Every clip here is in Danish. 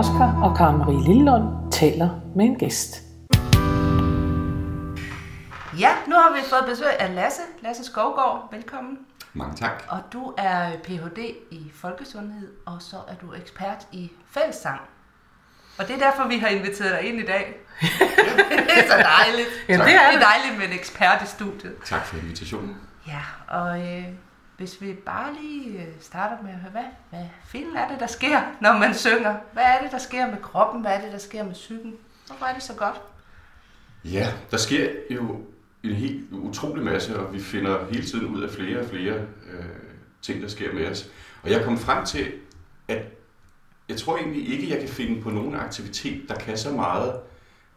Oscar og Karen Marie Lillund taler med en gæst. Ja, nu har vi fået besøg af Lasse. Lasse Skovgaard, velkommen. Mange tak. Og du er Ph.D. i folkesundhed, og så er du ekspert i fællessang. Og det er derfor, vi har inviteret dig ind i dag. det er så dejligt. Ja, det er det er det. dejligt med en ekspert i studiet. Tak for invitationen. Ja, og øh, hvis vi bare lige øh, starter med at høre, hvad, hvad filen er det, der sker, når man synger? Hvad er det, der sker med kroppen? Hvad er det, der sker med psyken? Hvorfor er det så godt? Ja, der sker jo en helt utrolig masse, og vi finder hele tiden ud af flere og flere øh, ting, der sker med os. Og jeg kom frem til, at jeg tror egentlig ikke, jeg kan finde på nogen aktivitet, der kan så meget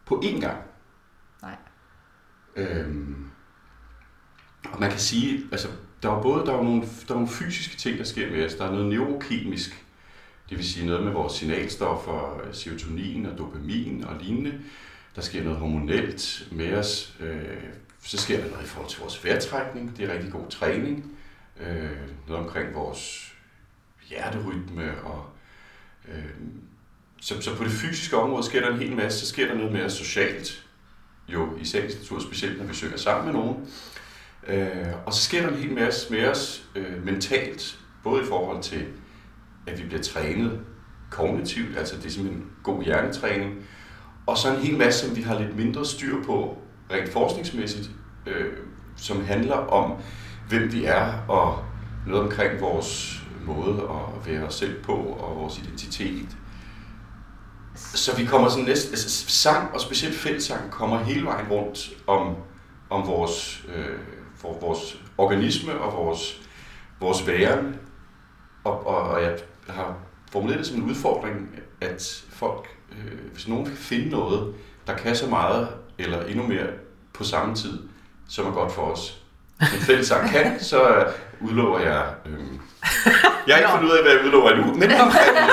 på én gang. Nej. Øhm, og man kan sige, altså, der er både der er nogle, der er nogle fysiske ting, der sker med os. Der er noget neurokemisk, det vil sige noget med vores signalstoffer, øh, serotonin og dopamin og lignende. Der sker noget hormonelt med os. Øh, så sker der noget i forhold til vores vejrtrækning. Det er rigtig god træning. Øh, noget omkring vores hjerterytme. Og, øh, så, så på det fysiske område sker der en hel masse. Så sker der noget med os socialt. Jo, i sagens natur, specielt når vi synger sammen med nogen. Øh, og så sker der en hel masse med os øh, mentalt, både i forhold til, at vi bliver trænet kognitivt, altså det er simpelthen en god hjernetræning, og så en hel masse, som vi har lidt mindre styr på, rent forskningsmæssigt, øh, som handler om, hvem vi er, og noget omkring vores måde at være os selv på, og vores identitet. Så vi kommer sådan næsten, altså sang, og specielt fællesang, kommer hele vejen rundt om, om vores, øh, for vores organisme og vores, vores væren. Og, og, og jeg har formuleret det som en udfordring, at folk, øh, hvis nogen kan finde noget, der kan så meget, eller endnu mere på samme tid, som er godt for os, en fællesang kan, så øh, udlover jeg... Øh, jeg har ikke fundet ud af, hvad jeg udlover endnu, men en præmie.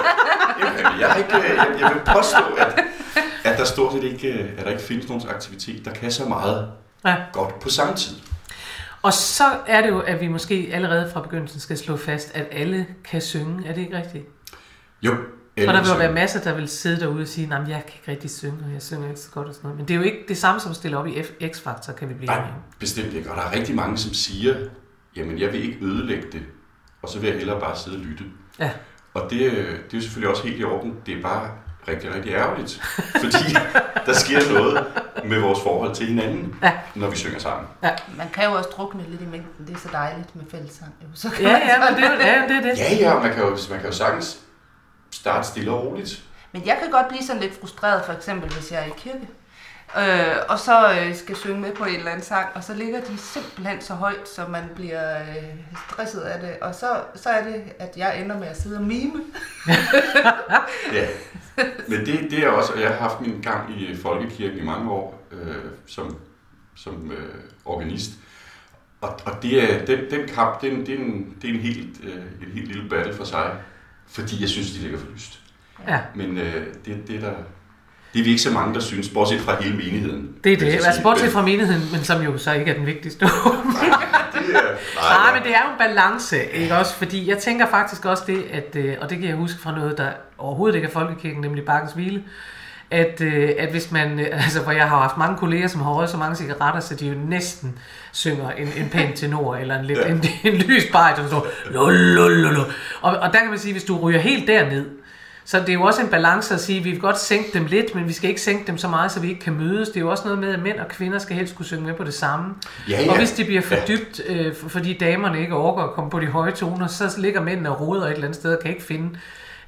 Jeg, har ikke, øh, jeg, jeg vil påstå, at, at der stort set ikke, øh, at der ikke findes nogen aktivitet, der kan så meget Ja. godt på samme tid. Og så er det jo, at vi måske allerede fra begyndelsen skal slå fast, at alle kan synge. Er det ikke rigtigt? Jo. For der vil jo være masser, der vil sidde derude og sige, at jeg kan ikke rigtig synge, og jeg synger ikke så godt og sådan noget. Men det er jo ikke det samme som at stille op i X-Factor, kan vi blive Nej, bestemt ikke. Og der er rigtig mange, som siger, jamen jeg vil ikke ødelægge det, og så vil jeg hellere bare sidde og lytte. Ja. Og det, øh, det er jo selvfølgelig også helt i orden. Det er bare rigtig, rigtig ærgerligt, fordi der sker noget med vores forhold til hinanden, Ja. når vi synger sammen. Man kan jo også drukne lidt i mængden. Det er så dejligt med fællessang. Jo, så kan Ja, man ja, så- men det er ja, det. Er det. Ja, ja, man kan jo, man kan jo sagtens starte stille og roligt. Men jeg kan godt blive sådan lidt frustreret, for eksempel hvis jeg er i kirke. Øh, og så øh, skal synge med på en eller anden sang, og så ligger de simpelthen så højt, så man bliver øh, stresset af det. Og så, så er det, at jeg ender med at sidde og mime. Ja, men det, det er også, og jeg har haft min gang i Folkekirken i mange år øh, som, som øh, organist. Og, og det er, den, den kamp, det er en, det er en, det er en, helt, øh, en helt lille battle for sig, fordi jeg synes, de ligger for lyst. Ja, Men øh, det, det, er der, det er vi ikke så mange, der synes, bortset fra hele menigheden. det er det. Altså bortset fra menigheden, men som jo så ikke er den vigtigste. Det er, Nej, men det er jo en balance, ikke også? Fordi jeg tænker faktisk også det, at, øh, og det kan jeg huske fra noget, der overhovedet ikke er folkekirken, nemlig Bakkens Hvile, at, øh, at hvis man, øh, altså hvor jeg har haft mange kolleger, som har røget så mange cigaretter, så de jo næsten synger en, en pæn tenor, eller en, lidt, Ja. en, en lys bariton, der står, lulululu. og, og der kan man sige, hvis du ryger helt derned, så det er jo også en balance at sige, at vi vil godt sænke dem lidt, men vi skal ikke sænke dem så meget, så vi ikke kan mødes. Det er jo også noget med, at mænd og kvinder skal helst kunne synge med på det samme. Ja, ja. Og hvis det bliver for dybt, øh, for- fordi damerne ikke overgår at komme på de høje toner, så ligger mændene og roder et eller andet sted og kan ikke finde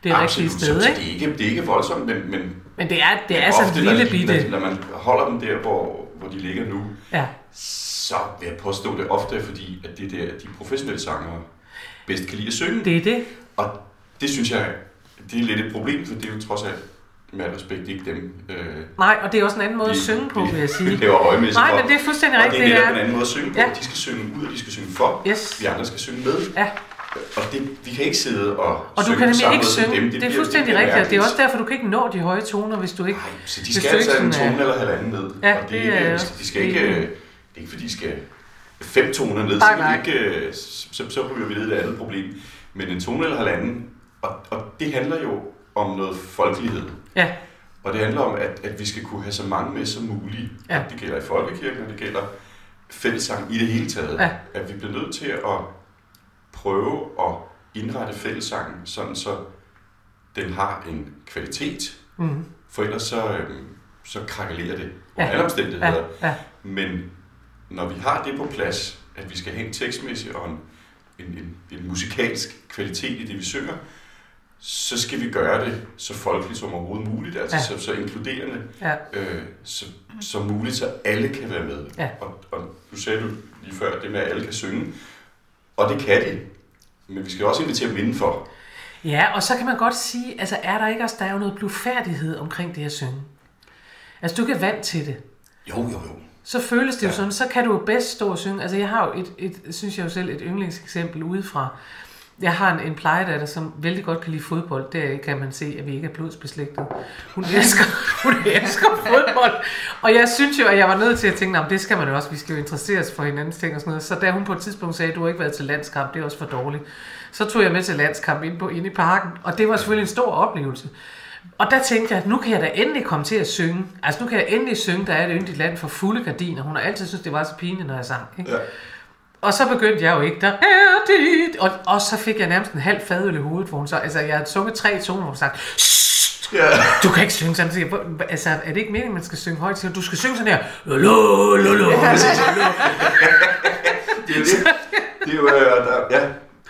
det rigtige Absolut, sted. så, så Ikke? det, er ikke, det er ikke voldsomt, men, men Men det er, det er men sådan ofte, en lille bitte... Når, når man holder dem der, hvor, hvor de ligger nu, Ja. så vil jeg påstå det ofte, fordi at det der, de professionelle sangere bedst kan lide at synge. Det er det. Og det synes jeg, det er lidt et problem, for det er jo trods alt, med al respekt, ikke dem. Øh, Nej, og det er også en anden måde at vi- synge på, vi- vil jeg sige. laver højmæssigt Nej, men det er fuldstændig Og rigtigt. det er det netop en anden måde at synge på. Ja. De skal synge ud, og de skal synge for. Yes. Vi andre skal synge med. Ja, Og det, vi kan ikke sidde og, og du synge kan på nemlig ikke synge. Dem. Det er bliver- fuldstændig bliver rigtigt. og Det er også derfor, du kan ikke nå de høje toner, hvis du ikke... Nej, så de skal du altså en tone er- eller halvanden ned. Ja, og det, det er er også de skal ikke, det er ikke fordi, de skal fem toner ned, Nej, så, kan nej. ikke, øh, så, så ryger vi ned i et andet problem. Men en tone eller halvanden, og, og det handler jo om noget folkelighed. Ja, Og det handler om, at, at vi skal kunne have så mange med som muligt. Ja. Det gælder i folkekirken, og det gælder fællessang i det hele taget. Ja. At vi bliver nødt til at prøve at indrette fællessangen, sådan så den har en kvalitet. mm, For ellers så, øhm, så krakelerer det Ja. under alle omstændigheder. ja, ja, Men når vi har det på plads, at vi skal have en tekstmæssig og en, en, en, en musikalsk kvalitet i det, vi synger, så skal vi gøre det så folkeligt som overhovedet muligt, altså Ja. så, så inkluderende ja, øh, så, som muligt, så alle kan være med. Ja. Og, og nu sagde du lige før, det med, at alle kan synge, og det kan de. Men vi skal også invitere dem indenfor. ja, og så kan man godt sige, altså er der ikke også, der er jo noget blufærdighed omkring det at synge. Altså du er vant til det. Jo, jo, jo. så føles det jo Ja. sådan, så kan du jo bedst stå og synge. Altså jeg har jo et, et synes jeg jo selv, et yndlingseksempel udefra. Jeg har en, en plejedatter, som vældig godt kan lide fodbold. Der kan man se, at vi ikke er blodsbeslægtet. Hun elsker, hun elsker fodbold. Og jeg synes jo, at jeg var nødt til at tænke, at det skal man jo også, vi skal jo interesseres for hinandens ting og sådan noget. Så da hun på et tidspunkt sagde, at du har ikke været til landskamp, det er også for dårligt. Så tog jeg med til landskamp ind, på, inde i parken, og det var selvfølgelig en stor oplevelse. Og der tænkte jeg, at nu kan jeg da endelig komme til at synge. Altså nu kan jeg endelig synge, der er et yndigt land for fulde gardiner. Hun har altid syntes, det var så pinligt, når jeg sang. Ikke? Ja. Og så begyndte jeg jo ikke, der er dit. Og, og så fik jeg nærmest en halv fadøl i hovedet, hvor hun så, altså jeg havde sunget tre toner, hvor hun sagde, "Shh, Ja. du kan ikke synge sådan. "Hvor- altså, er det ikke meningen, man skal synge højt? Jeg, Du skal synge sådan her. Lo, lo, lo. Det er det. Det er jo, øh, ja.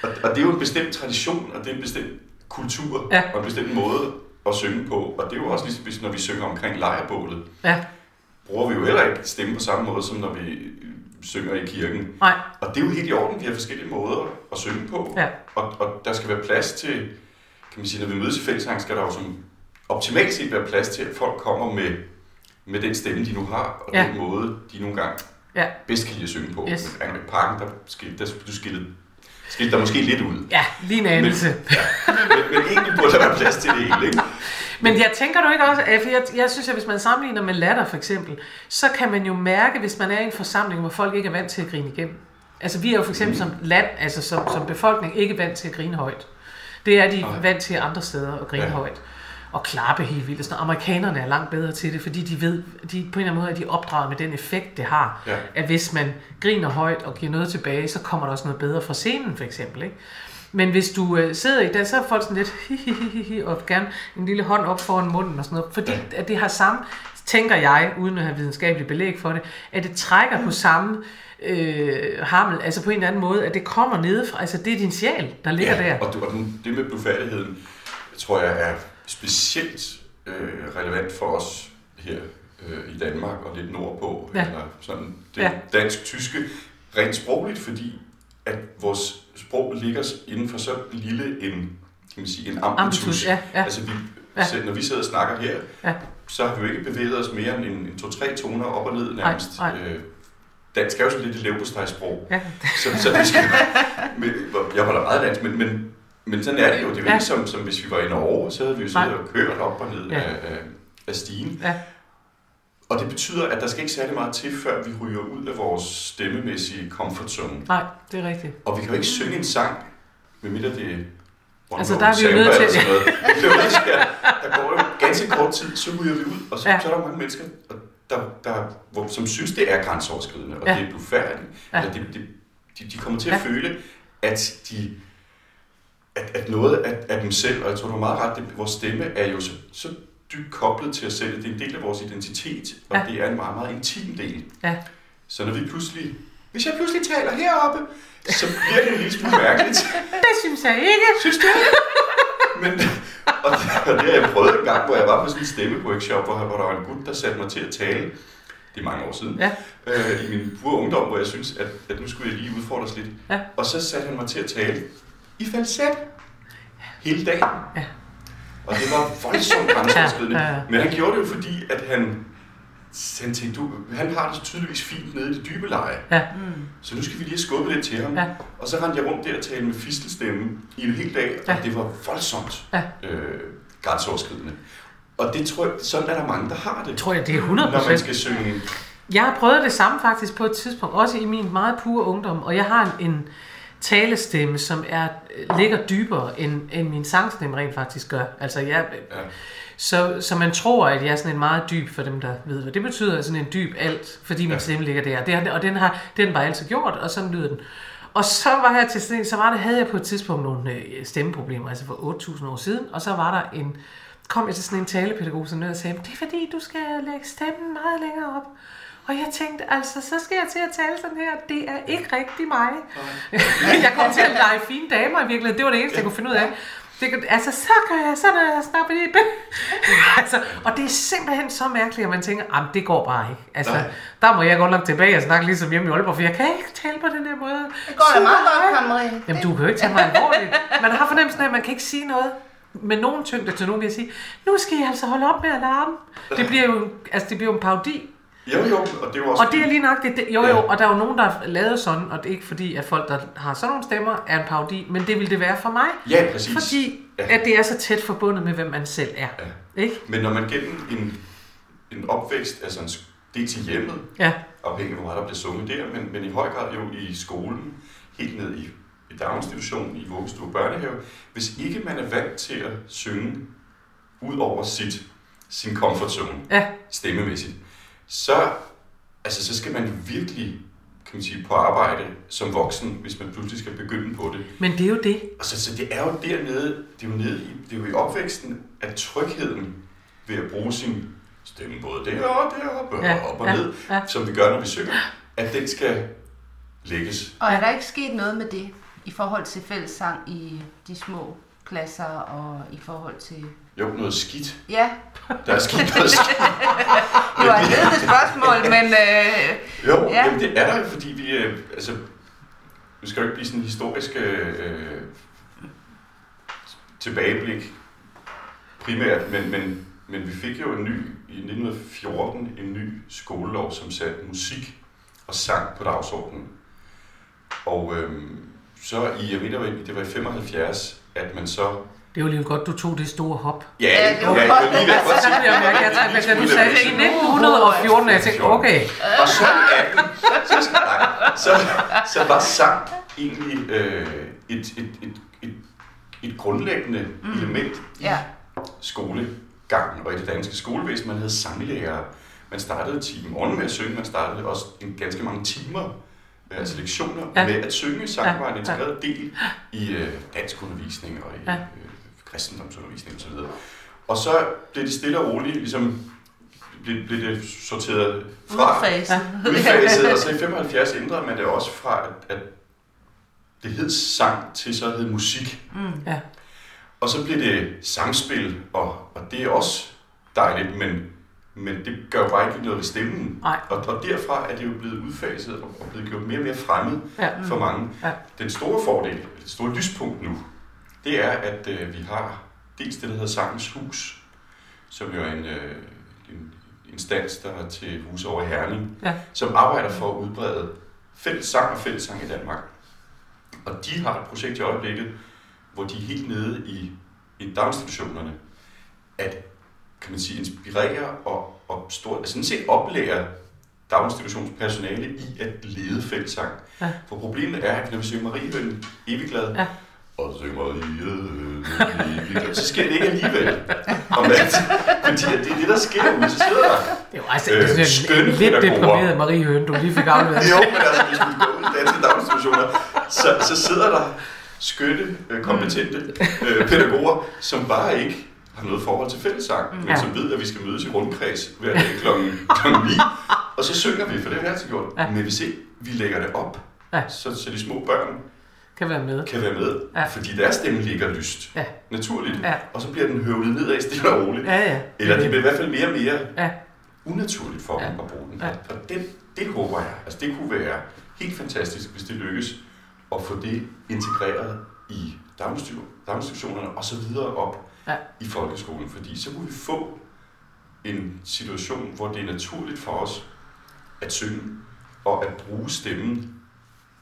Og, og det er jo en bestemt tradition, og det er en bestemt kultur, Ja. og en bestemt måde at synge på. Og det er jo også ligesom, når vi synger omkring lejrbålet, Ja, bruger vi jo heller ikke stemme på samme måde, som når vi synger i kirken. nej, Og det er jo helt i orden, vi har forskellige måder at synge på. Ja. Og, og der skal være plads til, kan man sige, når vi mødes i fællesang, skal der jo som optimalt set være plads til, at folk kommer med, med den stemme, de nu har, og Ja. den måde, de nogle gange ja, bedst kan lide at synge på. Yes. Men parken, der, skil, der du skilte, skilte der måske lidt ud. ja, lige en anelse. Men, men egentlig burde der være plads til det hele, ikke? Men jeg tænker du ikke også, at for jeg, jeg synes, at hvis man sammenligner med latter for eksempel, så kan man jo mærke, hvis man er i en forsamling, hvor folk ikke er vant til at grine igennem. Altså vi er jo for eksempel som land, altså som, som befolkning, ikke vant til at grine højt. Det er de Nej. vant til andre steder at grine ja. Højt. Og klappe helt vildt. Sådan. noget. Amerikanerne er langt bedre til det, fordi de ved, de, på en eller anden måde er de opdraget med den effekt, det har. Ja. At hvis man griner højt og giver noget tilbage, så kommer der også noget bedre fra scenen for eksempel. Ikke? Men hvis du øh, sidder i det, så er folk sådan lidt hihihihi, og gerne en lille hånd op foran munden og sådan noget. Fordi Ja. at det har samme, tænker jeg, uden at have videnskabeligt belæg for det, at det trækker på samme øh, hammel, altså på en eller anden måde, at det kommer nedefra, altså det er din sjæl, der ligger ja, der. Og, du, og det med blufærdigheden, tror jeg er specielt øh, relevant for os her øh, i Danmark og lidt nordpå, Ja. eller sådan det Ja. dansk-tyske, rent sprogligt, fordi at vores sprog ligger inden for så lille en, kan man sige, en ambitus. Ambitus, ja, ja. Altså vi, Ja. selv når vi sidder og snakker her, Ja. så har vi jo ikke bevæget os mere end en, to-tre toner op og ned nærmest. nej. Øh, dansk er jo sådan lidt et levbostejsprog. Ja. Så, så det skal, men, jeg holder meget dansk, men, men, men sådan er det jo. Det er jo Ja. ikke som, som hvis vi var i Norge, så havde vi jo siddet Nej. og kørt op og ned Ja. af, af stigen. Ja. Og det betyder, at der skal ikke særlig meget til, før vi ryger ud af vores stemmemæssige comfort zone. Nej, det er rigtigt. Og vi kan jo ikke synge en sang, medmindre det er Altså, der er vi jo nødt til- eller til at- Der går jo ganske kort tid, så ryger vi ud, og så, Ja. så er der mange mennesker, der, der, hvor, som synes, det er grænseoverskridende, og Ja. det er blufærdigt. Ja. At det, det, de, de kommer til at Ja. ja. føle, at de at, at noget af, af dem selv, og jeg tror, du har meget ret, det, vores stemme er jo så, så dybt koblet til os selv. Det er en del af vores identitet, og Ja. det er en meget, meget intim del. Ja. Så når vi pludselig, hvis jeg pludselig taler heroppe, så bliver det en lille smule mærkeligt. Det synes jeg ikke. Synes du ikke? Men, og, det, og det har jeg prøvet en gang, hvor jeg var på sådan en stemmeworkshop, hvor, hvor der var en gut, der satte mig til at tale. Det er mange år siden. Ja. Øh, I min pure ungdom, hvor jeg synes, at, at nu skulle jeg lige udfordres lidt. Ja. Og så satte han mig til at tale i falset hele dagen. Ja. Og det var voldsomt grænseoverskridende. Ja, ja, ja. Men han gjorde det jo fordi, at han, han tænkte, du, han har det tydeligvis fint nede i det dybe leje. Ja. Så nu skal vi lige skubbe lidt til ham. Ja. Og så rendte jeg rundt der og talte med fistelstemme i en hel dag, og Ja. det var voldsomt Ja. øh, grænseoverskridende. Og det tror jeg, sådan er der mange, der har det. Jeg tror jeg, det er 100 Når man skal synge. Jeg har prøvet det samme faktisk på et tidspunkt, også i min meget pure ungdom, og jeg har en, en talestemme, som er, ligger dybere, end, end min sangstemme rent faktisk gør. Altså, jeg, Ja. så, så man tror, at jeg er sådan en meget dyb, for dem, der ved, hvad det betyder, sådan en dyb alt, fordi min Ja. stemme ligger der. Det, har- og den har den bare altid gjort, og sådan lyder den. Og så var jeg til sådan så var det, havde jeg på et tidspunkt nogle øh, stemmeproblemer, altså for 8.000 år siden, og så var der en, kom jeg til sådan en talepædagog, som og sagde, det er fordi, du skal lægge stemmen meget længere op. Og jeg tænkte, altså, så skal jeg til at tale sådan her. Det er ikke rigtig mig. jeg kom til at lege fine damer i virkeligheden. Det var det eneste, jeg kunne finde ud af. Det, kan- altså, så kan jeg, så er jeg snart i altså, Og det er simpelthen så mærkeligt, at man tænker, jamen, det går bare ikke. Altså, Nej. der må jeg godt nok tilbage og snakke ligesom hjemme i Aalborg, for jeg kan ikke tale på den her måde. Det går da Så meget godt, Karen Marie. Jamen, du kan jo ikke tage mig alvorligt. Man har fornemmelsen af, at man kan ikke sige noget med nogen tyngde til nogen ved at sige, nu skal I altså holde op med at larme. Det bliver jo, en- altså, det bliver jo en parodi. Jo, jo, og det er jo også... Og det er lige nok det. jo, jo, Ja. og der er jo nogen, der har lavet sådan, og det er ikke fordi, at folk, der har sådan nogle stemmer, er en parodi, men det vil det være for mig. Ja, præcis. Fordi, Ja. at det er så tæt forbundet med, hvem man selv er. Ja. Ikke? Men når man gennem en, en opvækst, altså en, det er til hjemmet, Ja, afhængig af hvor meget der bliver sunget der, men, men i høj grad jo i skolen, helt ned i, i daginstitutionen, i vuggestue og børnehave. Hvis ikke man er vant til at synge ud over sit, sin comfort zone, ja, stemmemæssigt, så, altså, så skal man virkelig kan man sige, på arbejde som voksen, hvis man pludselig skal begynde på det. men det er jo det. Og så, så det er jo dernede, det er jo nede i, det er jo i opvæksten, at trygheden ved at bruge sin stemme både deroppe, deroppe Ja, og op og ja, ned, ja. som vi gør, når vi synger, at den skal lægges. Og er der ikke sket noget med det i forhold til fællessang i de små klasser og i forhold til... Jo, noget skidt. Ja, Der er sket noget skidt. det var et ledende spørgsmål, men øh, Jo, Ja. ja. jamen det er der fordi vi, øh, altså, nu skal jo ikke blive sådan en historisk øh, tilbageblik primært, men, men, men vi fik jo en ny, i 1914, en ny skolelov, som satte musik og sang på dagsordenen. Og øh, så i, jeg ved, var, det var i 75, at man så... Det er jo lige godt, du tog det store hop. Ja, Ja, ja, det var ja, godt. jeg var lige ved at Så kunne jeg mærke, at jeg, da du sagde det i 1914, og jeg tænkte, okay, Og så i 18, så, så, så var sang egentlig øh, et, et, et, et, et grundlæggende mm. element i ja. skolegangen og i det danske skolevæsen. Man havde sanglærere. Man startede 10 om morgenen med at synge, man startede også en ganske mange timer, øh, altså lektioner, Ja. ja. med at synge. Sang Ja. var en integreret del i øh, danskundervisning og i Ja. Kristendomsundervisning osv. Og så blev det stille og roligt, ligesom blev, blev det sorteret fra Udfaset. udfaset, og så i 75 ændrede man det også fra, at, at det hed sang til så hed musik. Mm. ja, Og så blev det samspil, og, og det er også dejligt, men, men det gør jo bare ikke noget ved stemmen. nej, Og, og derfra er det jo blevet udfaset og, og blevet gjort mere og mere fremmed ja, for mange. Ja. Den store fordel, det store lyspunkt nu, det er, at øh, vi har dels det, der hedder Sangens Hus, som jo er en, øh, en instans, der er til hus over Herning, Ja. som arbejder for at udbrede fælles sang og fællessang i Danmark. Og de har et projekt i øjeblikket, hvor de er helt nede i, i daginstitutionerne, at kan man sige, inspirere og, og stort, altså sådan set oplære daginstitutionspersonale i at lede fællessang. Ja. For problemet er, at når vi synger Mariebøn evig glad, Ja. Og Mariebøn evig glad, så sker det ikke alligevel. Om natten. Fordi det er det, der sker ude, så sidder der. det var altså Øh, sådan en lidt deprimeret Marie Høen, du lige fik afleveret. Jo, men altså, hvis vi går ud i danske daginstitutioner, så, så sidder der skønne, øh, kompetente øh, pædagoger, som bare ikke har noget forhold til fællessang, men Ja. som ved, at vi skal mødes i rundkreds hver dag klokken, klokken 9, og så synger vi, for det har vi altid gjort. Ja. Men hvis ikke vi lægger det op, Ja. så, så de små børn Kan være med. kan være med, Ja. fordi deres stemme ligger lyst, Ja. naturligt, Ja. og så bliver den høvlet nedad stille og roligt. Ja, ja. Eller det bliver i hvert fald mere og mere Ja, unaturligt for Ja. dem at bruge den. Ja. Og det, det håber jeg. Altså det kunne være helt fantastisk, hvis det lykkes at få det integreret i daginstitu- daginstitutionerne og så videre op Ja. i folkeskolen. Fordi så kunne vi få en situation, hvor det er naturligt for os at synge og at bruge stemmen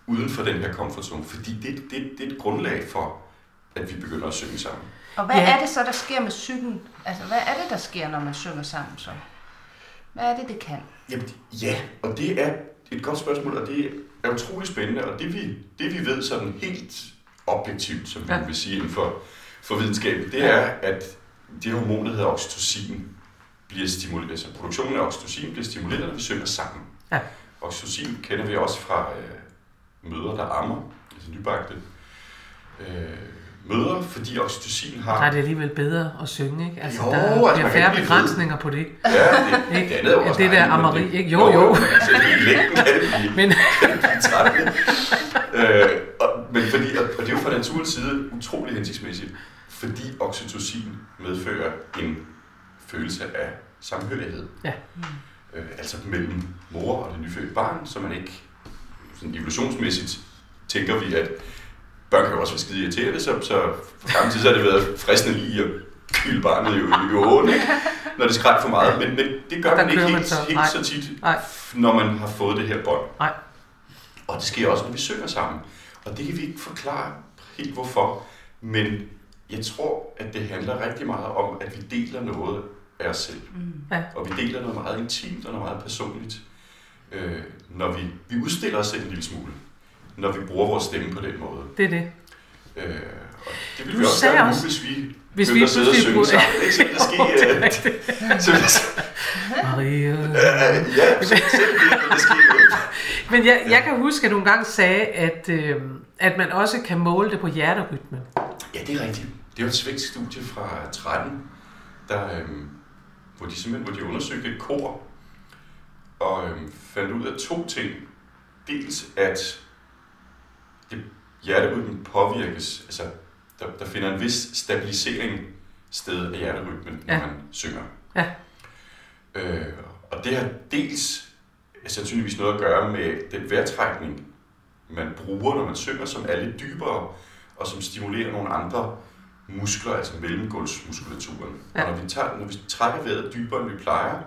uden for den her comfort zone. Fordi det, det, det er et grundlag for, at vi begynder at synge sammen. Og hvad Ja. er det så, der sker med psyken? Altså, hvad er det, der sker, når man synger sammen så? Hvad er det, det kan? Jamen, ja, og det er et godt spørgsmål, og det er utrolig spændende, og det vi, det vi ved sådan helt objektivt, som vi Ja. vil sige inden for, for videnskaben, det er, at det hormon, der hedder oxytocin, bliver stimuleret, altså produktionen af oxytocin bliver stimuleret, når vi synger sammen. Ja. Oxytocin kender vi også fra øh, mødre, der ammer, altså nybagte øh, mødre, fordi oxytocin har... Der er det alligevel bedre at synge, ikke? Altså, Jo, der altså, bliver færre begrænsninger på det. Ja, det, Ikke? det andet er jo Ja, også det der ammeri, det- ikke? Jo, jo. Altså, i længden kan det blive, Men kan det blive øh, og, men fordi, og, og det er jo fra naturens side utrolig hensigtsmæssigt, fordi oxytocin medfører en følelse af samhørighed. Ja. Øh, altså mellem mor og det nyfødte barn, så man ikke sådan evolutionsmæssigt tænker vi, at børn kan jo også være skide irriterende, så, så for gammel tid så har det været fristende lige at kylde barnet i, i åen, ikke? når det skræk for meget. Men, men det gør man ikke kører man helt, så. helt Nej. så tit, Nej. når man har fået det her bånd. Nej. Og det sker også, når vi synger sammen. Og det kan vi ikke forklare helt hvorfor. Men jeg tror, at det handler rigtig meget om, at vi deler noget af os selv. Mm. Ja. Og vi deler noget meget intimt og noget meget personligt. Øh, når vi, vi udstiller os selv en lille smule, når vi bruger vores stemme på den måde. det er det. Øh, og det vil Du vi også gøre nu, hvis vi Hvis vi sidde og synge sammen. Ikke? Så det er øh, rigtigt. så der- Maria. Øh, ja, så selv det vil der ske noget. Men jeg, jeg kan huske, at du engang sagde, at, øh, at man også kan måle det på hjerterytmen. Ja, det er rigtigt. Det var et svensk studie fra 13, der, øhm, hvor de simpelthen hvor de undersøgte et kor og øhm, fandt ud af to ting. Dels at det, hjerterytmen påvirkes, altså der, der finder en vis stabilisering sted af hjerterytmen, når Ja. man synger. Ja. Øh, og det har dels sandsynligvis noget at gøre med den vejrtrækning, man bruger, når man synger, som er lidt dybere, og som stimulerer nogle andre muskler, altså mellemgulvsmuskulaturen. Ja. Og når vi, tager, når vi trækker vejret dybere, end vi plejer,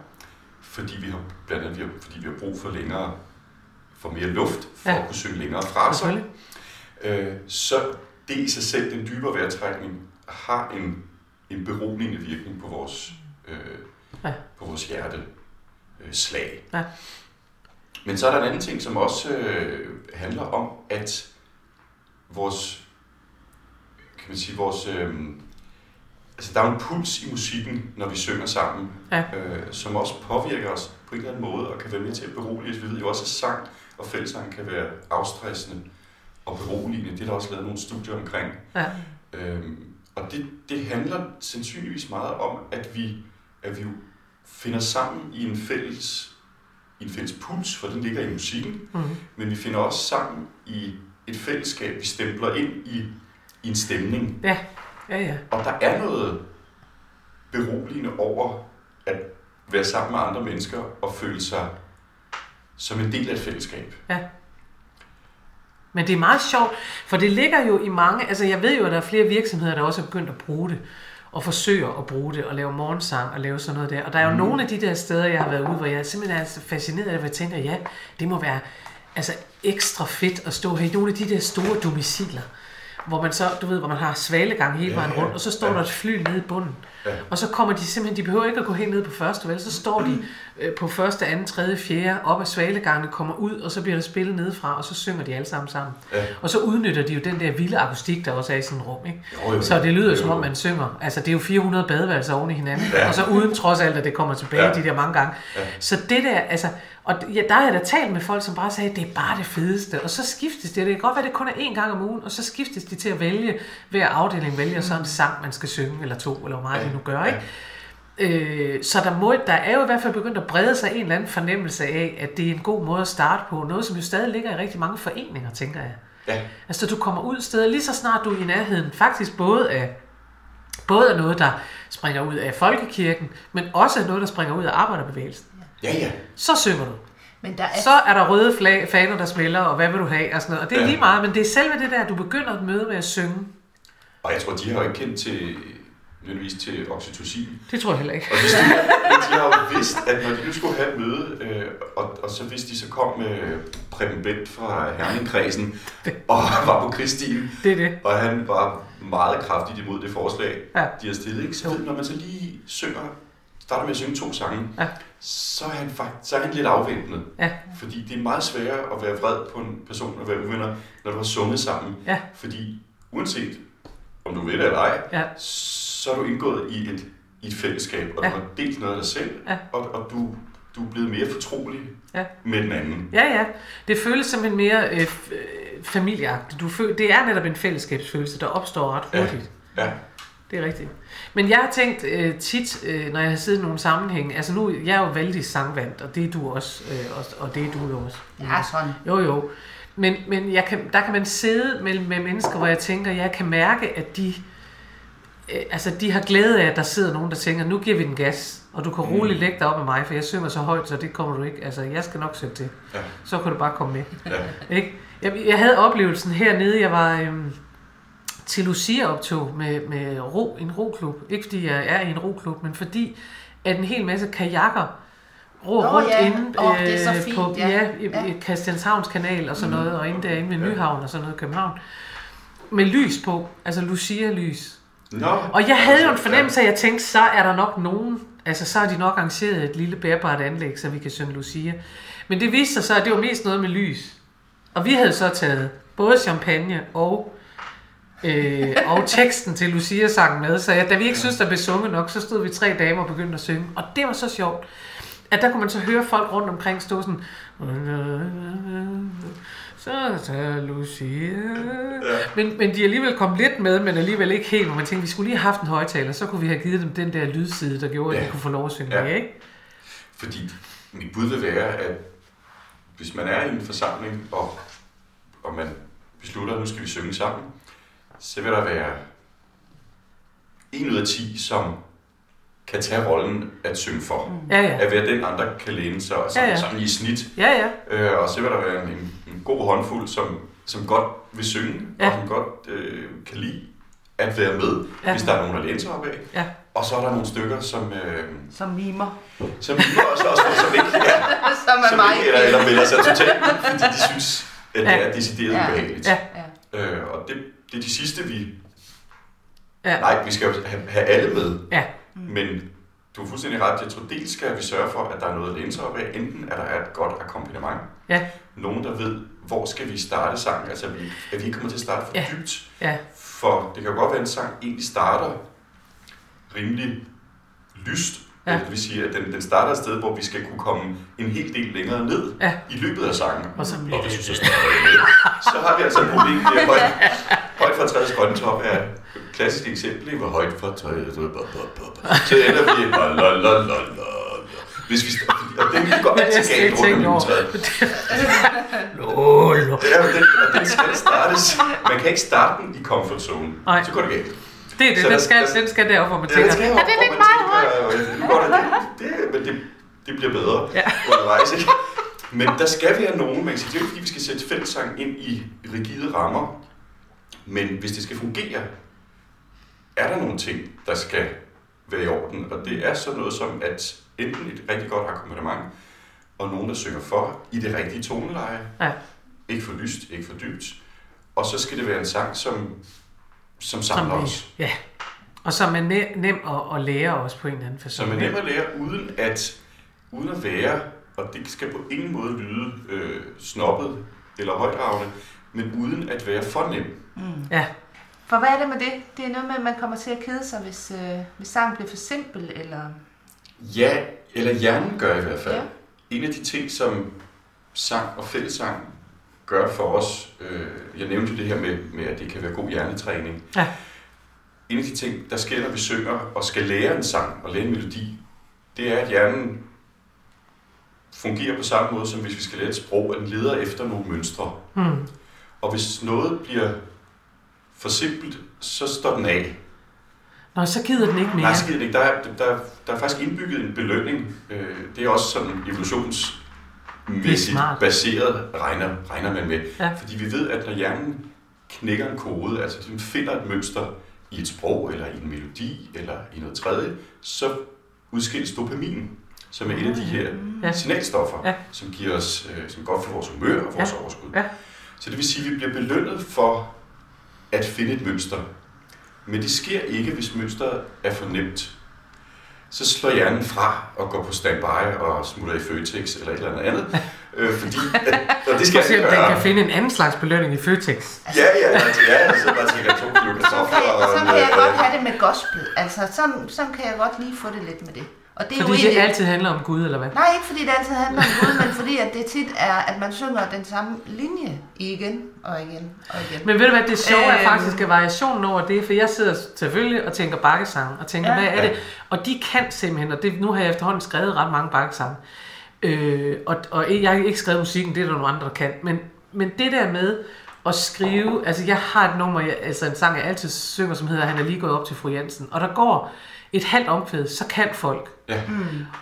fordi vi har, blandt andet vi har, fordi vi har brug for længere, for mere luft, for Ja. at kunne synge længere fra sig, Selvfølgelig. øh, så det i sig selv, den dybere vejrtrækning, har en, en beroligende virkning på vores, øh, Ja. på vores hjerte øh, slag. Ja. Men så er der en anden ting, som også øh, handler om, at vores, kan man sige, vores, øh, altså der er en puls i musikken, når vi synger sammen, Ja. øh, som også påvirker os på en eller anden måde, og kan være med til at berolige os. Vi ved jo også, at sang og fællesang kan være afstressende og beroligende. Det er der også lavet nogle studier omkring. Ja. Øhm, og det, det handler sandsynligvis meget om, at vi, at vi jo finder sammen i en fælles, i en fælles puls, for den ligger i musikken, Mm-hmm. men vi finder også sammen i et fællesskab, vi stempler ind i, i en stemning. Ja, ja. Og der er noget beroligende over at være sammen med andre mennesker og føle sig som en del af et fællesskab. Men det er meget sjovt, for det ligger jo i mange, altså jeg ved jo, at der er flere virksomheder, der også er begyndt at bruge det, og forsøger at bruge det, og lave morgensang, og lave sådan noget der. Og der er jo mm. nogle af de der steder, jeg har været ude, hvor jeg simpelthen er så fascineret af hvor jeg tænker, ja, det må være altså ekstra fedt at stå her i nogle af de der store domiciler, hvor man så, du ved, hvor man har svalegang hele vejen rundt, og så står der et fly nede i bunden. Ja. Og så kommer de simpelthen, de behøver ikke at gå helt ned på første, vel? Så står de øh, på første, anden, tredje, fjerde, op ad svalegangene, kommer ud, og så bliver der spillet nedefra, og så synger de alle sammen sammen. Ja. Og så udnytter de jo den der vilde akustik, der også er i sådan et rum, ikke? Jo, jo. Så det lyder Jo, som om, man synger. Altså, det er jo 400 badeværelser oven i hinanden. Ja. Og så uden trods alt, at det kommer tilbage Ja. de der mange gange. Ja. Så det der, altså... Og ja, der har jeg da talt med folk, som bare sagde, det er bare det fedeste. Og så skiftes det. Det kan godt være, det kun er én gang om ugen, og så skiftes de til at vælge, hver afdeling vælger så en sang, man skal synge, eller to, eller hvor meget Ja. de nu gør, ikke? Øh, så der, må, der er jo i hvert fald begyndt at brede sig en eller anden fornemmelse af, at det er en god måde at starte på. Noget, som jo stadig ligger i rigtig mange foreninger, tænker jeg. Ja. Altså, du kommer ud steder lige så snart du er i nærheden, faktisk både af, både af noget, der springer ud af folkekirken, men også af noget, der springer ud af arbejderbevægelsen. Ja, ja. Så synger du. Men der er Så er der røde flag, faner, der smelter, og hvad vil du have, og sådan noget. Og det er Ja. lige meget, men det er selve det der, du begynder at møde med at synge. Og jeg tror, de har jo ikke kendt til, nødvendigvis til oxytocin. Det tror jeg heller ikke. Og de, de har jo vidst, at når de nu skulle have et møde, øh, og, og så hvis de så kom med Preben Bent fra Herningkredsen, og var på Kristien, Det er det. og han var meget kraftigt imod det forslag, Ja. de har stillet, ikke? så ved, når man så lige synger starter med at synge to sange, Ja. så, er han fakt, så er han lidt afventende. Ja. Fordi det er meget sværere at være vred på en person og være uvenner, når du har sunget sammen. Ja. Fordi uanset om du vil det eller ej, Ja. Så er du indgået i et, i et fællesskab, og Ja. du har delt noget af dig selv, Ja. og, og du, du er blevet mere fortrolig Ja. med den anden. Ja, ja. Det føles simpelthen mere øh, øh, familieagtigt. Du føl- det er netop en fællesskabsfølelse, der opstår ret Ja. hurtigt. Ja. Det er rigtigt. Men jeg har tænkt øh, tit, øh, når jeg har siddet i nogle sammenhænge, altså nu, jeg er jo vældig sangvand, og det er du også, øh, og, og det er du jo også. Ja, sådan. Jo, jo. Men, men jeg kan, der kan man sidde med, med mennesker, hvor jeg tænker, jeg kan mærke, at de, øh, altså, de har glæde af, at der sidder nogen, der tænker, nu giver vi den gas, og du kan Mm. roligt lægge dig op med mig, for jeg synger så højt, så det kommer du ikke. Altså, jeg skal nok sætte til. Ja. Så kan du bare komme med. Ja. Ikke? Jeg, jeg havde oplevelsen hernede, jeg var øhm, til Lucia-optog med, med ro, en roklub. Ikke fordi jeg er i en roklub, men fordi at en hel masse kajakker ror Nå rundt ja. inde Åh, det er så øh, fint, på ja. ja. i, Ja. Christianshavns kanal og sådan Mm. noget, og inde derinde ved. Nyhavn og sådan noget i København. Med lys på, altså Lucia-lys. Nå, Og jeg havde jo en fornemmelse af, at jeg tænkte, så er der nok nogen, altså så har de nok arrangeret et lille bærbart anlæg, så vi kan synge Lucia. Men det viste sig så, at det var mest noget med lys. Og vi havde så taget både champagne og, øh, og teksten til Lucia-sangen med, så ja, da vi ikke synes, der blev sunget nok, så stod vi tre damer og begyndte at synge. Og det var så sjovt, at der kunne man så høre folk rundt omkring stå sådan, så tager Lucia. Ja. Men, men de er alligevel kommet lidt med, men alligevel ikke helt, hvor man tænkte, vi skulle lige have haft en højtaler, så kunne vi have givet dem den der lydside, der gjorde, at Ja. de kunne få lov at synge Ja. med, ikke? Fordi mit bud vil være, at hvis man er i en forsamling, og, og man beslutter, at nu skal vi synge sammen, så vil der være en ud af 10, som kan tage rollen at synge for. Mm. Ja, ja. At være den, andre kan læne sig og sådan, Ja, ja. sådan i snit. Ja, ja. Øh, og så vil der være en, en god håndfuld, som, som godt vil synge, Ja. og som godt øh, kan lide at være med, Ja. hvis der er nogen, der læner sig op af. Ja. Og så er der nogle stykker, som, øh, Som mimer. som mimer, og så også nogle, som ikke, ja, Som er som mig. ikke eller, eller melder sig totalt fordi de synes, at det Ja. er decideret Ja. ubehageligt. Ja. Ja. Øh, og det, det er de sidste, vi... Ja. Nej, vi skal jo have, have alle med. Ja. Men du har fuldstændig ret. Jeg tror, dels skal vi sørge for, at der er noget at læne sig op af. Enten at der er et godt akkompagnement. Ja. Nogen, der ved, hvor skal vi starte sangen. Altså, at vi, at vi ikke kommer til at starte for Ja. dybt. Ja. For det kan godt være, at en sang egentlig starter rimelig lyst. Ja. Ja. Det vil sige, at den, den starter et sted, hvor vi skal kunne komme en hel del længere ned Ja. i løbet af sangen. Og så Og hvis vi så starter med, så har vi altså et problem. Er højt, højt fra træets grønne top er klassisk eksempel, hvor højt fra træet. Så ender vi la, la, la, la, la. Hvis vi, og det kan godt være det til galt rundt tænke om juletræet. Ja, og den, og den skal startes. Man kan ikke starte den i comfort zone. Nej. Så går det galt. Det er det, Så den der- skal, der- den skal derop, hvor man Ja, tænker, det skal er det lidt meget højt? Det, det, men det, det bliver bedre Ja. undervejs, ikke? Men der skal være nogen, man kan sige, det er ikke, fordi vi skal sætte fællessang ind i rigide rammer, men hvis det skal fungere, er der nogle ting, der skal være i orden, og det er sådan noget som, at enten et rigtig godt akkompagnement, og nogen, der synger for i det rigtige toneleje, Ja. ikke for lyst, ikke for dybt, og så skal det være en sang, som, som samler Som os. Ja. Og som er nem, nem at, at lære også på en eller anden façon. Som er nem at lære, uden at, uden at være, og det skal på ingen måde lyde øh, snobbet eller højdragende, men uden at være for nem. Mm. Ja. For hvad er det med det? Det er noget med, at man kommer til at kede sig, hvis, øh, hvis sangen bliver for simpel, eller... Ja, eller hjernen gør i hvert fald. Ja. En af de ting, som sang og fællessang gør for os, øh, jeg nævnte det her med, med, at det kan være god hjernetræning. Ja. En af de ting, der sker, når vi synger og skal lære en sang og lære en melodi, det er, at hjernen fungerer på samme måde, som hvis vi skal lære et sprog, at den leder efter nogle mønstre. Hmm. Og hvis noget bliver for simpelt, så står den af. Nå, så gider den ikke mere. Nej, skidt ikke. Der er, der, der er faktisk indbygget en belønning. Øh, Det er også sådan evolutionsmæssigt baseret, regner, regner man med. Ja. Fordi vi ved, at når hjernen knækker en kode, altså den finder et mønster i et sprog, eller i en melodi, eller i noget tredje, så udskilles dopamin, som er et af de her Ja. signalstoffer, Ja. som giver os, øh, som godt for vores humør og vores Ja. overskud. Ja. Så det vil sige, at vi bliver belønnet for at finde et mønster. Men det sker ikke, hvis mønstret er for nemt. så slår hjernen fra og går på standby og smutter i Føtex eller et eller andet andet. Øh, fordi, at, det skal se, den kan finde en anden slags belønning i Føtex. Ja, ja, altså, ja, så bare tænker to kilo Så kartofler kan, og så kan jeg øh, godt have det med gospel. Altså, sådan, sådan kan jeg godt lige få det lidt med det. Og det er Fordi jo det egentlig... altid handler om Gud, eller hvad? Nej, ikke fordi det altid handler om Gud, men fordi at det tit er, at man synger den samme linje igen og igen og igen. Men ved du hvad, det sjove er Øhm. faktisk at variationen over det, for jeg sidder selvfølgelig og tænker bakkesang, og tænker, Ja. hvad er det? Og de kan simpelthen, og det, nu har jeg efterhånden skrevet ret mange bakkesange, øh, og, og jeg har ikke skrevet musikken, det er der nogle andre, der kan, men, men det der med at skrive, altså jeg har et nummer, jeg, altså en sang, jeg altid synger, som hedder, han er lige gået op til fru Jensen, og der går et halvt omkvæd, så kan folk. Ja.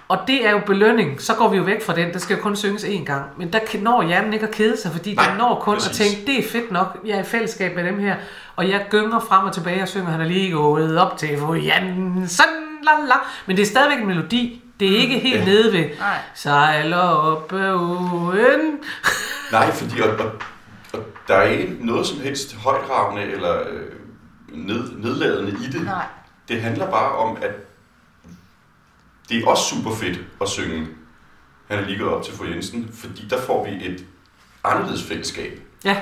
Og det er jo belønning. Så går vi jo væk fra den. Der skal jo kun synges én gang. Men der når hjernen ikke at kede sig, fordi Nej, den når kun præcis. at tænke, det er fedt nok. Jeg er i fællesskab med dem her. Og jeg gynger frem og tilbage og synger, han er lige gået op til fru Jensen. La, la. Men det er stadigvæk en melodi. Det er ikke helt Ja. nede ved Nej. sejler op ad uden. Nej, fordi og der er ikke noget som helst højdragende eller øh, ned, nedladende i det. Nej. Det handler bare om, at det er også super fedt at synge. Han er lige gået op til fru Jensen, fordi der får vi et anderledes fællesskab. Ja,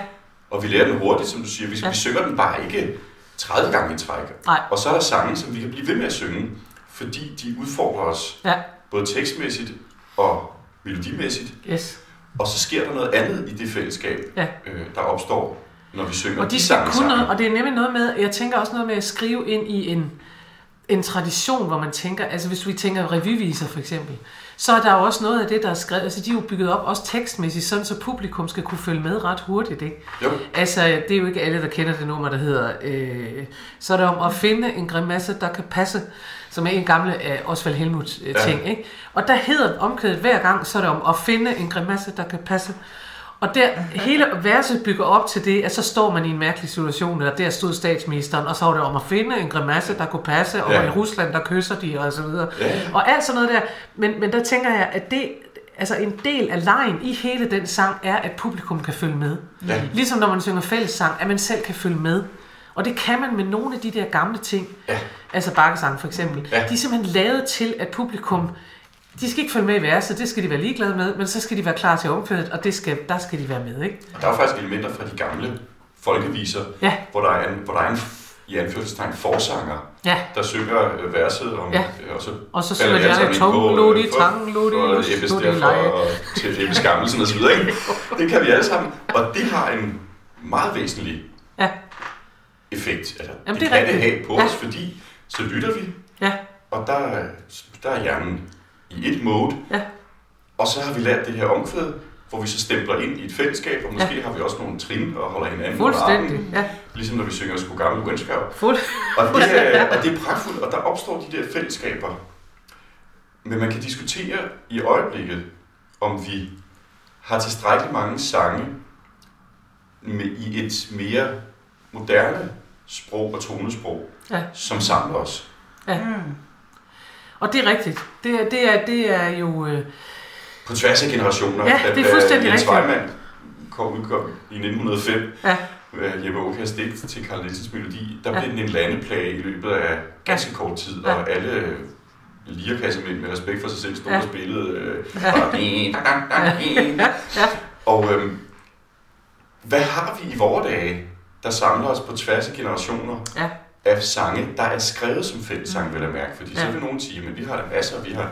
Og vi lærer den hurtigt, som du siger. Vi, Ja. vi synger den bare ikke 30 gange i træk. Nej. Og så er der sange, som vi kan blive ved med at synge, fordi de udfordrer os, ja, både tekstmæssigt og melodimæssigt. yes. Og så sker der noget andet i det fællesskab, Ja. øh, der opstår, når vi synger Og de skal sange kunne sammen. noget, og det er nemlig noget med, jeg tænker også noget med at skrive ind i en, en tradition, hvor man tænker, altså hvis vi tænker revyviser for eksempel, så er der jo også noget af det, der er skrevet, altså de er jo bygget op også tekstmæssigt, sådan så publikum skal kunne følge med ret hurtigt, ikke? Jo, Altså, det er jo ikke alle, der kender det nummer, der hedder, øh, så er det om at finde en grimasse, der kan passe, som er en gamle uh, Osvald Helmut uh, Ja. ting, ikke? Og der hedder omkvædet hver gang, så er det om at finde en grimasse, der kan passe. Og der, hele verset bygger op til det, at så står man i en mærkelig situation, eller der stod statsministeren, og så var det om at finde en grimasse, der kunne passe, og Ja. i Rusland, der kysser de, og så videre. Ja. Og alt sådan noget der. Men, men der tænker jeg, at det, altså en del af lejen i hele den sang, er, at publikum kan følge med. Ja. Ligesom når man synger fællessang, at man selv kan følge med. Og det kan man med nogle af de der gamle ting. Ja. Altså bakkesang for eksempel. Ja. De er simpelthen lavet til, at publikum, de skal ikke følge med i verset, det skal de være ligeglade med, men så skal de være klar til omkvædet, og det skal, der skal de være med, ikke? der er faktisk elementer fra de gamle folkeviser, Ja, hvor der er en, hvor der er en i anførselstegn forsanger, ja. der synger øh, verset om, Ja. øh, og så Og så synger de andre sammen ind på, tung, ludi, for- tang, ludi, for lus, Ebbes ludi, derfor leje. og til Ebbes Gammelsen og så videre, ikke? Det kan vi alle sammen. Og det har en meget væsentlig Ja, effekt. Altså, Jamen, det, det kan det have rigtigt. på Ja. os, fordi så lytter vi, ja, og der, er- der er hjernen i et mode, ja, og så har vi lært det her omkvæd, hvor vi så stempler ind i et fællesskab, og måske har vi også nogle trin og holder hinanden under fuldstændig. armen, Ja, ligesom når vi synger Sku Gamle Wenskab. fuld. Og det, er, og det er pragtfuldt, og der opstår de der fællesskaber. Men man kan diskutere i øjeblikket, om vi har tilstrækkeligt mange sange med, i et mere moderne sprog og tonesprog, Ja. som samler os. Mm. Og det er rigtigt. Det er, det er, det er jo... Øh, På tværs af generationer. Ja, det er fuldstændig Jens rigtigt. Weimann kom, kom i 1905 ja, Jeppe Åkærs digt til Carl Nielsens melodi. Der Ja. blev den en landeplage i løbet af ganske kort tid, Ja. og alle lirkassemænd med respekt for sig selv stod Ja. og spillede. Øh, Ja. ja, ja. og øhm, hvad har vi i vore dage, der samler os på tværs af generationer Ja. Af sange, der er skrevet som fællessang, vil jeg mærke? Fordi så Ja. vil nogen sige, men vi har der masser, vi har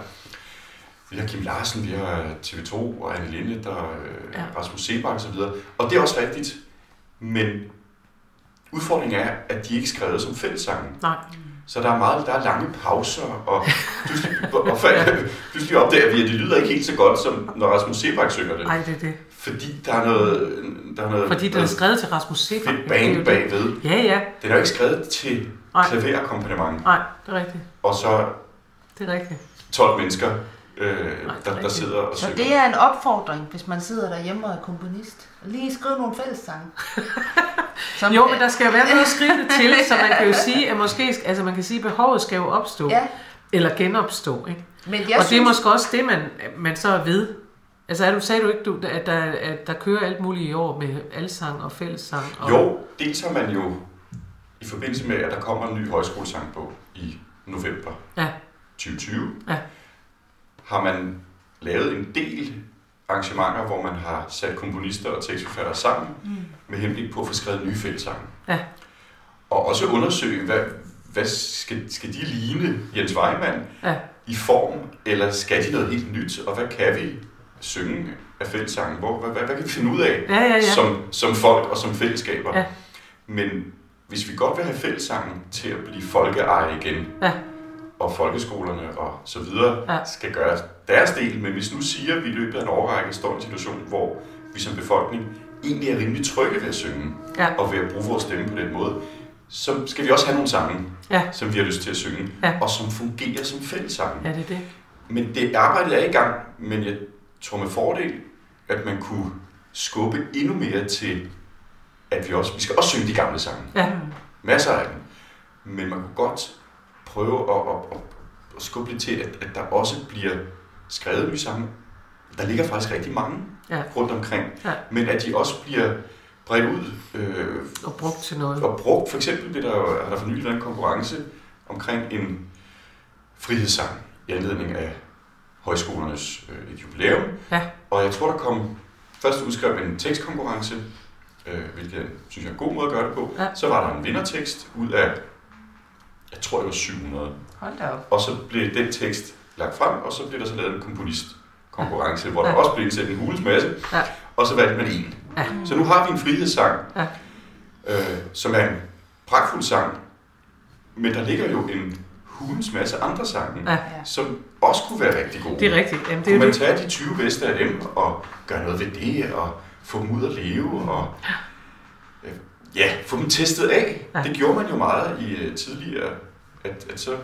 vi har Kim Larsen, vi har TV2 og Anne Linde, der, øh, Ja. Rasmus Sebak og så videre. Og det er også rigtigt, men udfordringen er, at de ikke er skrevet som fællessange. Nej. Så der er meget, der er lange pauser, og pludselig, og, og, pludselig opdager vi, at det lyder ikke helt så godt, som når Rasmus Sebak synger det. Nej, det er det. Fordi der er noget, der er noget, Fordi den er skrevet til Rasmus Sebak. fedt er band det. bagved. Ja, ja. Den er jo ikke skrevet til Nej. klaverakkompagnement, Nej, det er rigtigt. og så Det er rigtigt. 12 mennesker, øh, er der, der sidder og Så synger. det er en opfordring, hvis man sidder derhjemme og er komponist. Lige skrive nogle fællessange. Som, Jo, men der skal jo være noget at skrive det til, så man kan jo sige, at måske, altså man kan sige, at behovet skal jo opstå, Ja, eller genopstå, ikke? men jeg og det er synes, måske også det, man, man så er ved. Altså er du, sagde du ikke, du, at, der, at der kører alt muligt i år med alsang og fællessang? Og, Jo, dels har man jo i forbindelse med, at der kommer en ny højskolesang på i november Ja, 2020, Ja. har man lavet en del arrangementer, hvor man har sat komponister og tekstforfattere sammen Mm. med henblik på at få skrevet nye fællessange. Ja. Og også undersøge, hvad, hvad skal, skal de ligne Jens Weimann Ja. i form, eller skal de noget helt nyt, og hvad kan vi synge af fællessangen? Hvor, hvad, hvad, hvad kan vi finde ud af Ja, ja, ja. som, som folk og som fællesskaber? Ja. Men hvis vi godt vil have fællessangen til at blive folkeeje igen, Ja. og folkeskolerne og så videre Ja. skal gøre deres del, men hvis nu siger, at vi i løbet af en overrække står i en situation, hvor vi som befolkning egentlig er rimelig trygge ved at synge, Ja. og ved at bruge vores stemme på den måde, så skal vi også have nogle sange, Ja. som vi har lyst til at synge, Ja. og som fungerer som fællessange. Ja, det er det. Men det arbejde er i gang, men jeg tror med fordel, at man kunne skubbe endnu mere til, at vi også, vi skal også synge de gamle sange. Ja. Masser af dem. Men man kunne godt prøve at, at, at, at skubbe lidt til, at, at der også bliver skrevet nye sange. Der ligger faktisk rigtig mange Ja. rundt omkring. Ja. Men at de også bliver bredt ud øh, Og brugt til noget. og brugt. For eksempel blev der, har der for nylig en konkurrence omkring en frihedssang i anledning af højskolernes øh, et jubilæum. Ja. Og jeg tror, der kom først udskrevet en tekstkonkurrence, øh, hvilket jeg synes jeg er en god måde at gøre det på. Ja. Så var der en vindertekst ud af, jeg tror det var 700. Hold da op. Og så blev den tekst lagt frem, og så blev der så lavet en komponistkonkurrence, hvor der Ja. også blev indsat en hulens masse, Ja. og så valgte man en. Ja. Så nu har vi en frihedssang, Ja. øh, som er en pragtfuld sang, men der ligger jo en hulens masse andre sange, Ja. som også kunne være rigtig gode. Det er rigtigt. Jamen, det Kunne man det. tage de 20 bedste af dem og gøre noget ved det, og få dem ud at leve, og øh, ja, få dem testet af. Ja. Det gjorde man jo meget i øh, tidligere, at, at så,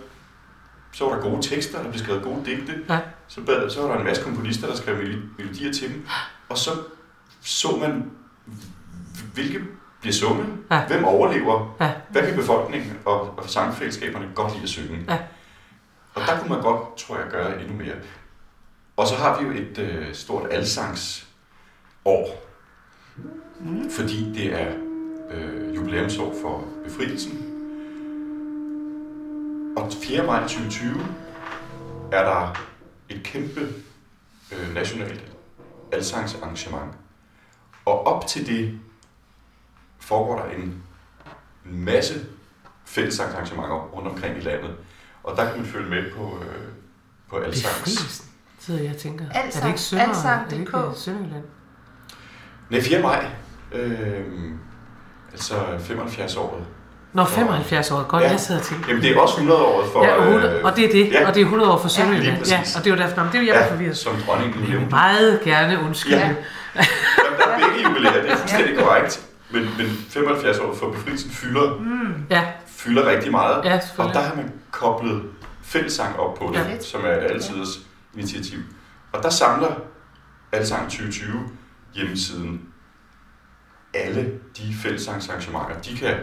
så var der gode tekster, der blev skrevet gode digte, Ja. så, bad, så var der en masse komponister, der skrev mel- melodier til dem, og så så man, hvilke bliver sunget, Ja. hvem overlever, Ja. hvad kan befolkningen og, og sangfællesskaberne godt lide at synge. Ja. Og der kunne man godt, tror jeg, gøre endnu mere. Og så har vi jo et øh, stort alsangsår, Mm. fordi det er øh, jubilæumsår for befrielsen. Og 4. maj 2020 er der et kæmpe øh, nationalt alsangsarrangement. Og op til det foregår der en, masse fællessangsarrangementer rundt omkring i landet. Og der kan man følge med på, øh, på alsangs... Befrielsen, sidder jeg tænker. er det Alsang- ikke Sønder, alsang.dk? er det ikke Sønderjylland? Nej, 4. maj. Øh, altså 75 året. Nå, 75 år. Godt, Ja. jeg sidder tænker. Jamen det er også 100 året for... Ja, og, 100, øh, og det er det. ja. Og det er 100 år for Sønderjylland. præcis. Ja, og det er jo derfor, det er jo jeg, er forvirret. som dronningen nævnte. meget gerne undskylde. Ja. Jamen, der er begge jubilæer, det er fuldstændig korrekt. Men, men 75 år for befrielsen fylder, Mm. Ja, fylder rigtig meget. ja Og der har man koblet fællessang op på det, Ja. som er et altiders initiativ. Og der samler Alsang 2020 hjemmesiden alle de fællessangsarrangementer, de kan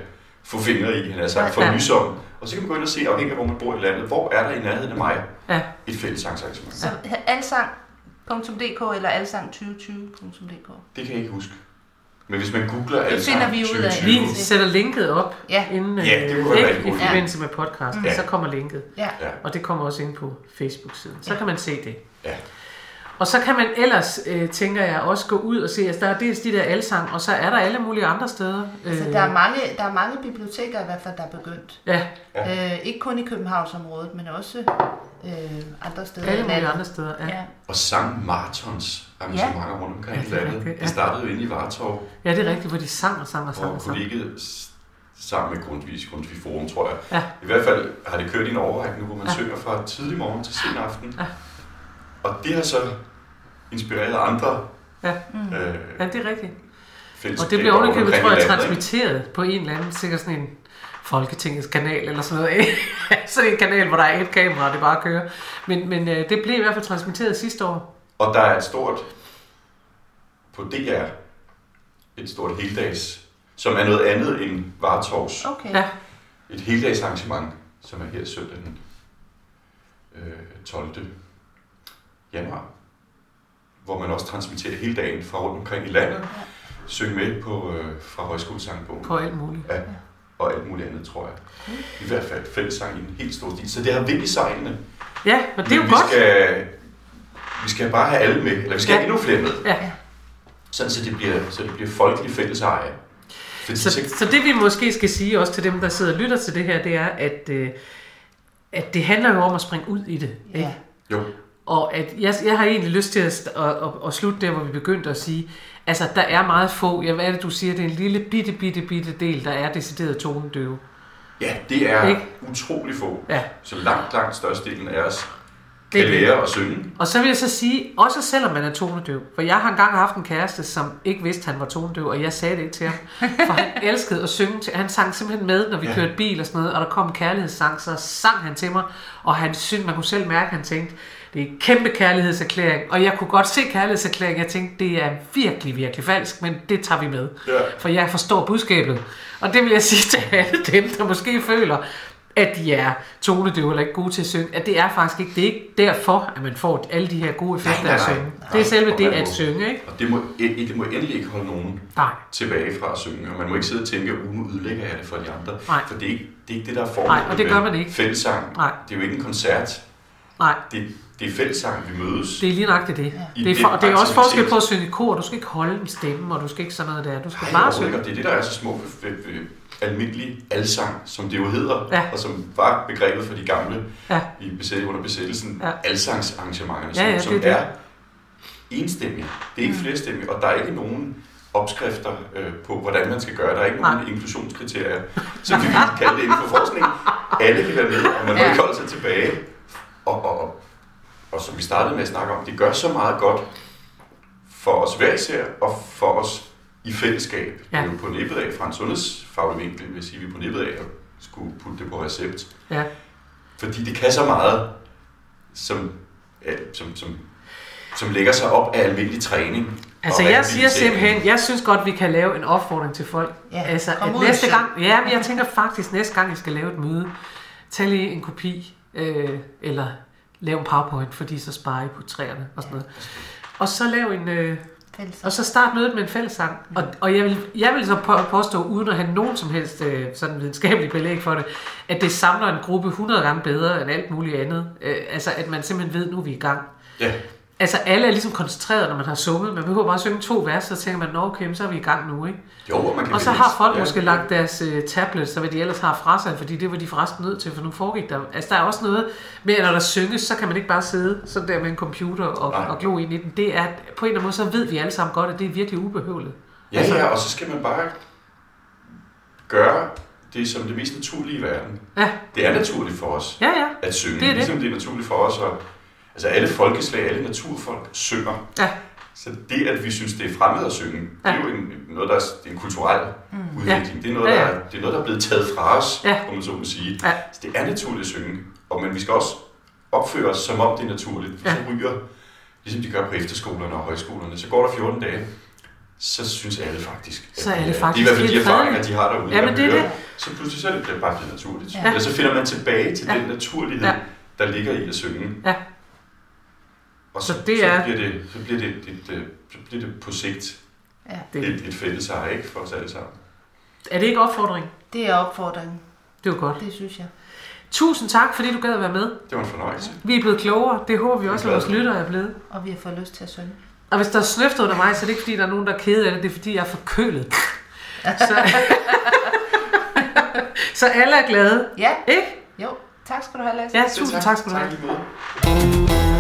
få fingre i, han har sagt, for Ja. ja. nysom. Og så kan man gå ind og se, afhængig af hvor man bor i landet, hvor er der i nærheden af mig Ja. et fællessangsarrangement. Så alsang.dk eller alsang2020.dk. Det kan jeg ikke huske. Men hvis man googler Det Alsang finder vi ud af. 2020, Vi sætter linket op Ja, inden, Ja, det kunne øh, være ikke, rigtig i forbindelse med podcasten. Ja. Så kommer linket. ja. Ja. Og det kommer også ind på Facebook-siden. Så Ja. kan man se det. Ja. Og så kan man ellers, øh, tænker jeg, også gå ud og se, altså der er dels de der alsang, og så er der alle mulige andre steder. Altså, Øh, der, er mange, der er mange biblioteker i hvert fald, der er begyndt. Ja, Øh, ikke kun i Københavnsområdet, men også øh, andre steder alle mulige andre steder. Ja. Ja. Og sang marathons arrangementer rundt omkring Ja, i det er landet. rigtigt, ja. Det startede jo inde i Vartov, ja, det er rigtigt, hvor de sang og sang og sang og kollegiet sammen med Grundtvigs Grundtvig Forum, tror jeg. Ja. I hvert fald har det kørt i en overrække nu, hvor man Ja. ja. synger fra tidlig morgen til sen aften. Ja. Og det har så inspireret andre Ja. Mm. øh, Ja, det er rigtigt. Og det bliver ovenikøbet, tror jeg, transmitteret på en eller anden, sikkert sådan en Folketingets kanal eller sådan noget. sådan en kanal, hvor der er et kamera, og det bare kører. Men, men øh, det blev i hvert fald transmitteret sidste år. Og der er et stort, på DR, et stort heldags, som er noget andet end Vartovs. Okay. Ja. Et heldagsarrangement, som er her søndag den øh, 12. januar, hvor man også transmitterer hele dagen fra rundt omkring i landet, synge med på, øh, fra højskolesangbogen På alt muligt. og alt muligt andet, tror jeg. I hvert fald fællessang i en helt stor stil. Så det har vind i sejlene. Ja, men det er jo vi godt. Skal, vi skal bare have alle med, eller vi skal Ja. have endnu flere med. Ja. Sådan, så det bliver, så det bliver folkelig fælleseje. Fordi Så, så, så det vi måske skal sige også til dem, der sidder og lytter til det her, det er, at, øh, at det handler jo om at springe ud i det. Ja. Ikke? jo, Og at jeg, jeg har egentlig lyst til at, at, at, at slutte der, hvor vi begyndte at sige, altså der er meget få, ja, hvad er det du siger, det er en lille bitte, bitte, bitte del, der er decideret tonedøve. ja, det er Ikke? utrolig få. Ja. Så langt, langt størstedelen af os kan er det. lære at synge. Og så vil jeg så sige, også selvom man er tonedøv, for jeg har engang haft en kæreste, som ikke vidste, han var tonedøv, og jeg sagde det ikke til ham, for han elskede at synge til, han sang simpelthen med, når vi Ja. kørte bil og sådan noget, og der kom en kærlighedssang, så sang han til mig, og han synes, man kunne selv mærke, at han tænkte, det er en kæmpe kærlighedserklæring, og jeg kunne godt se kærlighedserklæringen, jeg tænkte, det er virkelig, virkelig falsk, men det tager vi med, Ja. for jeg forstår budskabet. Og det vil jeg sige til alle dem, der måske føler, at de er tonedøve eller ikke gode til at synge, at det er faktisk ikke, det er ikke derfor, at man får alle de her gode effekter Nej, af at synge. nej. Det er selve det at synge, ikke? Og det må, det må endelig ikke holde nogen Nej, tilbage fra at synge. Og man må ikke sidde og tænke, at nu ødelægger jeg det for de andre. Nej. For det er, ikke, det er ikke det, der er formålet Nej, og det gør man ikke. Fællessang. Nej. Det er jo ikke en koncert. nej, Det, det er fællessang, vi mødes. det er lige nøjagtigt det. I Det er, for, og det er også forskel på at synge i kor. Du skal ikke holde en stemme, og du skal ikke sådan noget der. Du skal Ej, bare synge. det er det, der er så smukt ved, ved, ved almindelig alsang, som det jo hedder, Ja. og som var begrebet for de gamle Ja. i besæt, under besættelsen, Ja. alsangsarrangementerne, Ja, som, ja, som det er det. er enstemmige. Det er ikke flerstemmige, og der er ikke nogen opskrifter øh, på, hvordan man skal gøre. Der er ikke nogen Nej. inklusionskriterier, som vi vil kalde det inden for forskning. Alle kan være med, og man må Ja. ikke holde sig tilbage. Og, og, og, og som vi startede med at snakke om, det gør så meget godt for os hver især, og for os i fællesskab. Ja. Det er jo på nippet af, fra en sundhedsfaglig vinkel, vil jeg sige, vi er på nippet af at skulle putte det på recept. Ja. Fordi det kan så meget, som, ja, som, som, som lægger sig op af almindelig træning. Altså jeg siger simpelthen, jeg synes godt, vi kan lave en opfordring til folk. Ja, altså kom at næste gang, ja, men jeg tænker faktisk, næste gang I skal lave et møde, tag lige en kopi, øh, eller lav en powerpoint, fordi så sparer I på træerne og sådan noget. Og så lav en, øh, og så start mødet med en fællessang. Og, og jeg, vil, jeg vil så på- påstå, uden at have nogen som helst øh, sådan videnskabelig belæg for det, at det samler en gruppe 100 gange bedre end alt muligt andet. Øh, altså at man simpelthen ved, nu er vi i gang. Ja, Altså alle er ligesom koncentreret, når man har sunget. Man behøver bare at synge to vers, så tænker man, nå okay, så er vi i gang nu, ikke? jo, og man kan Og så har folk ja. måske lagt deres øh, tablets, og hvad de ellers har fra sig, fordi det var de forresten nødt til, for nu foregik der. Altså der er også noget med, at når der synges, så kan man ikke bare sidde sådan der med en computer og, Nej. og glo ind i den. Det er, på en eller anden måde, så ved vi alle sammen godt, at det er virkelig ubehøveligt. Ja, Altså- ja, og så skal man bare gøre det som det mest naturlige i verden. Ja, Det er naturligt for os ja, ja. at synge, Det er det. ligesom det er naturligt for os. Og, altså alle folkeslag, alle naturfolk synger. Ja. Så det, at vi synes, det er fremmed at synge, ja. det er jo en, noget, der er, det er en kulturel mm. udvikling. Det, er noget, Ja, der, ja. er, det er noget, der er blevet taget fra os, Ja. om man så må sige. Ja. Så det er naturligt at synge, og, men vi skal også opføre os, som om det er naturligt. Ja. Så ryger, ligesom de gør på efterskolerne og højskolerne, så går der 14 dage, så synes alle faktisk, at Så er det faktisk det er i hvert fald de erfaringer, de har derude. Ja, men det er høre. det. Så pludselig så er det bare blevet naturligt. Ja. Ja. Eller så finder man tilbage til Ja. ja. den naturlighed, Ja. ja. der ligger i at synge. Ja. Og Så så, det så, er- bliver det, så, bliver det, et, øh, så bliver det på sigt Ja. Det, et, et fælles eje, ikke for os alle sammen. er det ikke opfordring? Det er opfordringen. Det var godt. Det synes jeg. Tusind tak, fordi du gad at være med. Det var en fornøjelse. Vi er blevet klogere. Det håber vi også, at vores lyttere er blevet. Og vi har fået lyst til at synge. Og hvis der er snøft under mig, så er det ikke fordi, der er nogen, der er kede af det. Det er fordi, jeg er forkølet. Så, så alle er glade. Ja, Ikke? jo. Tak skal du have, Lasse. Ja, tusind tak skal du have. Tak.